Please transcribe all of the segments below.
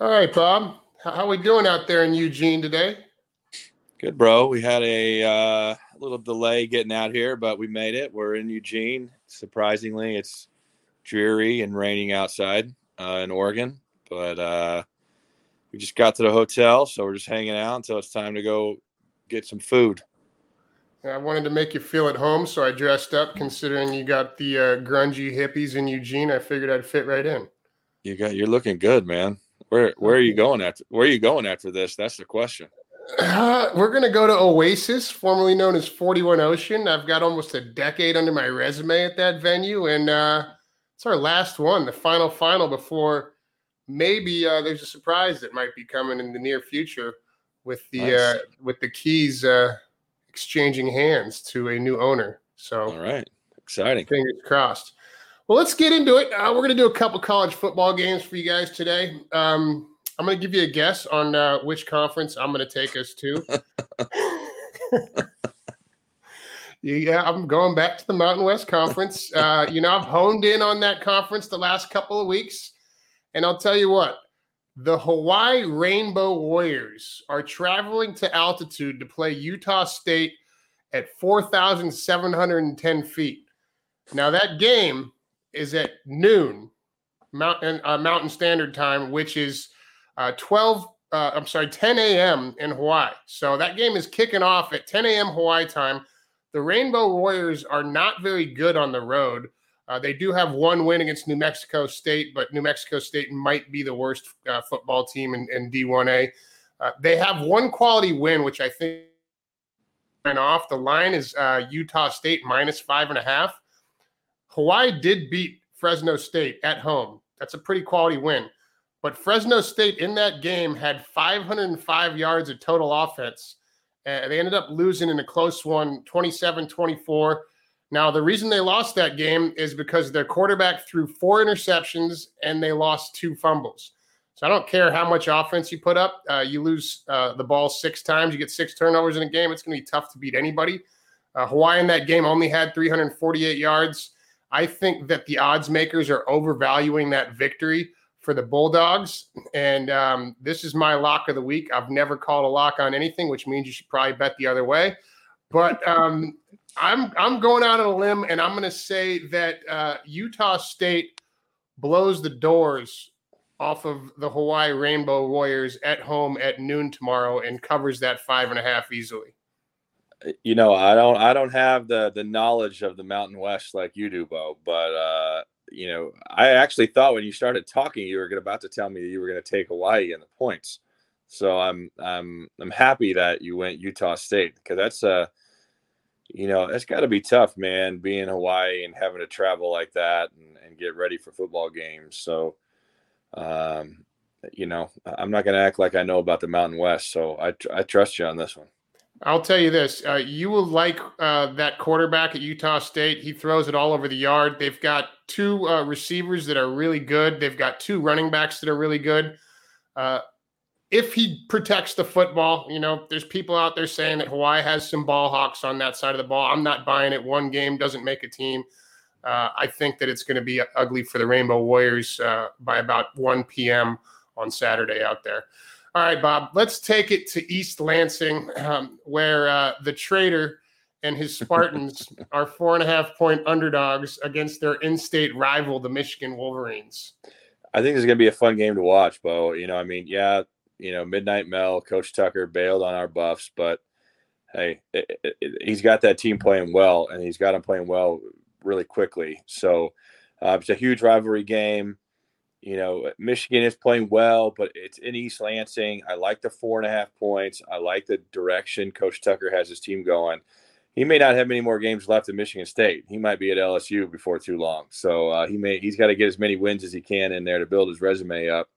All right, Bob. How are we doing out there in Eugene today? Good, bro. We had a uh, little delay getting out here, but we made it. We're in Eugene. Surprisingly, it's dreary and raining outside uh, in Oregon, but uh, we just got to the hotel, so we're just hanging out until it's time to go get some food. I wanted to make you feel at home, so I dressed up. Considering you got the uh, grungy hippies in Eugene, I figured I'd fit right in. You got you're looking good, man. Where where are you going after? Where are you going after this? That's the question. Uh, we're gonna go to Oasis, formerly known as Forty One Ocean. I've got almost a decade under my resume at that venue, and uh, it's our last one, the final final before maybe uh, there's a surprise that might be coming in the near future with the nice. uh, with the keys uh, exchanging hands to a new owner. So, all right, exciting. Fingers crossed. Well, let's get into it. Uh, we're going to do a couple college football games for you guys today. Um, I'm going to give you a guess on uh, which conference I'm going to take us to. yeah, I'm going back to the Mountain West Conference. Uh, you know, I've honed in on that conference the last couple of weeks. And I'll tell you what, the Hawaii Rainbow Warriors are traveling to altitude to play Utah State at 4,710 feet. Now, that game is at noon Mountain, uh, Mountain Standard Time, which is uh, 12, uh, I'm sorry, 10 a.m. in Hawaii. So that game is kicking off at 10 a.m. Hawaii time. The Rainbow Warriors are not very good on the road. Uh, they do have one win against New Mexico State, but New Mexico State might be the worst uh, football team in, in D1A. Uh, they have one quality win, which I think went off. The line is Utah State minus five and a half. Hawaii did beat Fresno State at home. That's a pretty quality win. But Fresno State in that game had 505 yards of total offense. Uh, they ended up losing in a close one, 27 24. Now, the reason they lost that game is because their quarterback threw four interceptions and they lost two fumbles. So I don't care how much offense you put up. Uh, you lose uh, the ball six times, you get six turnovers in a game. It's going to be tough to beat anybody. Uh, Hawaii in that game only had 348 yards. I think that the odds makers are overvaluing that victory for the Bulldogs. And um, this is my lock of the week. I've never called a lock on anything, which means you should probably bet the other way. But um, I'm I'm going out on a limb, and I'm going to say that uh, Utah State blows the doors off of the Hawaii Rainbow Warriors at home at noon tomorrow and covers that five and a half easily. You know, I don't I don't have the the knowledge of the Mountain West like you do, Bo. But uh, you know, I actually thought when you started talking, you were about to tell me you were going to take Hawaii in the points. So I'm I'm I'm happy that you went Utah State because that's a you know, it's got to be tough, man, being Hawaii and having to travel like that and, and get ready for football games. So, um, you know, I'm not going to act like I know about the Mountain West. So I, I trust you on this one. I'll tell you this: uh, you will like uh, that quarterback at Utah State. He throws it all over the yard. They've got two uh, receivers that are really good. They've got two running backs that are really good. Uh, if he protects the football, you know, there's people out there saying that Hawaii has some ball hawks on that side of the ball. I'm not buying it. One game doesn't make a team. Uh, I think that it's going to be ugly for the Rainbow Warriors uh, by about 1 p.m. on Saturday out there. All right, Bob, let's take it to East Lansing, um, where uh, the traitor and his Spartans are four and a half point underdogs against their in state rival, the Michigan Wolverines. I think this is going to be a fun game to watch, Bo. You know, I mean, yeah, you know, Midnight Mel, Coach Tucker bailed on our buffs, but hey, it, it, he's got that team playing well, and he's got them playing well really quickly. So uh, it's a huge rivalry game. You know, Michigan is playing well, but it's in East Lansing. I like the four and a half points. I like the direction Coach Tucker has his team going. He may not have many more games left at Michigan State. He might be at LSU before too long. So uh, he may he's got to get as many wins as he can in there to build his resume up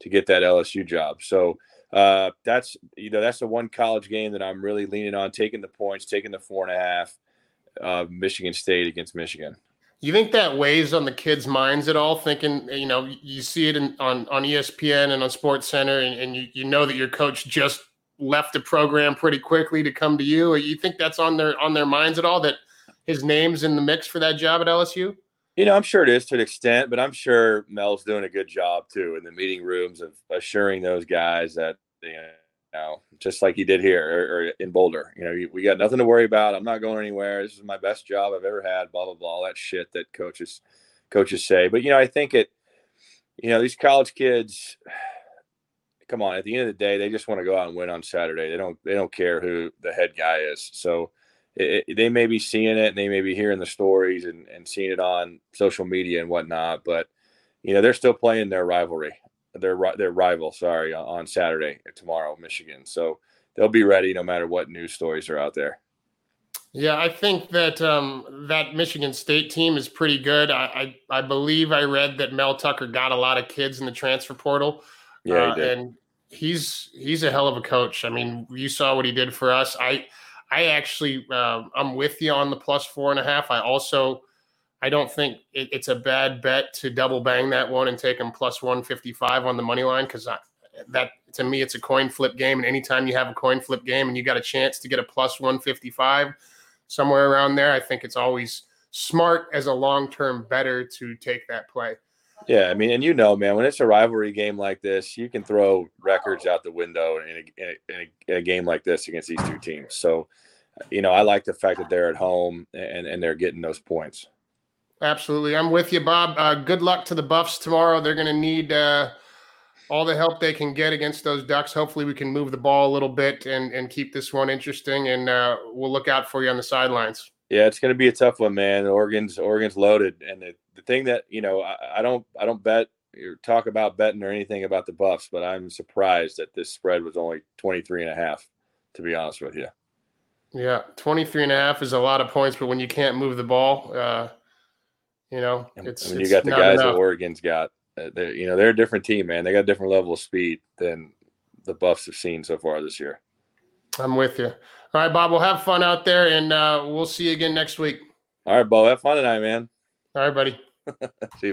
to get that LSU job. So uh, that's you know that's the one college game that I'm really leaning on, taking the points, taking the four and a half. Uh, Michigan State against Michigan. You think that weighs on the kids' minds at all? Thinking, you know, you see it in, on on ESPN and on Sports Center, and, and you, you know that your coach just left the program pretty quickly to come to you. You think that's on their on their minds at all that his name's in the mix for that job at LSU? You know, I'm sure it is to an extent, but I'm sure Mel's doing a good job too in the meeting rooms of assuring those guys that you know, just like he did here or, or in Boulder. You know, we got nothing to worry about. I'm not going anywhere. This is my best job I've ever had. Blah blah blah. All that shit that coaches coaches say. But you know, I think it. You know, these college kids. Come on, at the end of the day, they just want to go out and win on Saturday. They don't. They don't care who the head guy is. So it, it, they may be seeing it and they may be hearing the stories and, and seeing it on social media and whatnot, but you know they're still playing their rivalry, their their rival. Sorry, on Saturday tomorrow, Michigan. So they'll be ready no matter what news stories are out there. Yeah, I think that um, that Michigan State team is pretty good. I, I, I believe I read that Mel Tucker got a lot of kids in the transfer portal. Yeah, he uh, and he's he's a hell of a coach. I mean, you saw what he did for us. I I actually uh, I'm with you on the plus four and a half. I also I don't think it, it's a bad bet to double bang that one and take them plus one fifty five on the money line because that to me it's a coin flip game. And anytime you have a coin flip game and you got a chance to get a plus one fifty five somewhere around there, I think it's always smart as a long term bettor to take that play. Yeah, I mean, and you know, man, when it's a rivalry game like this, you can throw records out the window in a, in a, in a game like this against these two teams. So, you know, I like the fact that they're at home and, and they're getting those points. Absolutely. I'm with you, Bob. Uh, good luck to the Buffs tomorrow. They're going to need uh, all the help they can get against those Ducks. Hopefully, we can move the ball a little bit and, and keep this one interesting. And uh, we'll look out for you on the sidelines. Yeah, it's going to be a tough one, man. Oregon's Oregon's loaded, and the, the thing that you know, I, I don't I don't bet or talk about betting or anything about the Buffs, but I'm surprised that this spread was only 23 and a half. To be honest with you. Yeah, 23 and a half is a lot of points, but when you can't move the ball, uh, you know, it's. When you got the guys enough. that Oregon's got, uh, they you know they're a different team, man. They got a different level of speed than the Buffs have seen so far this year. I'm with you. All right, Bob. We'll have fun out there, and uh, we'll see you again next week. All right, Bo. Have fun tonight, man. All right, buddy. see you.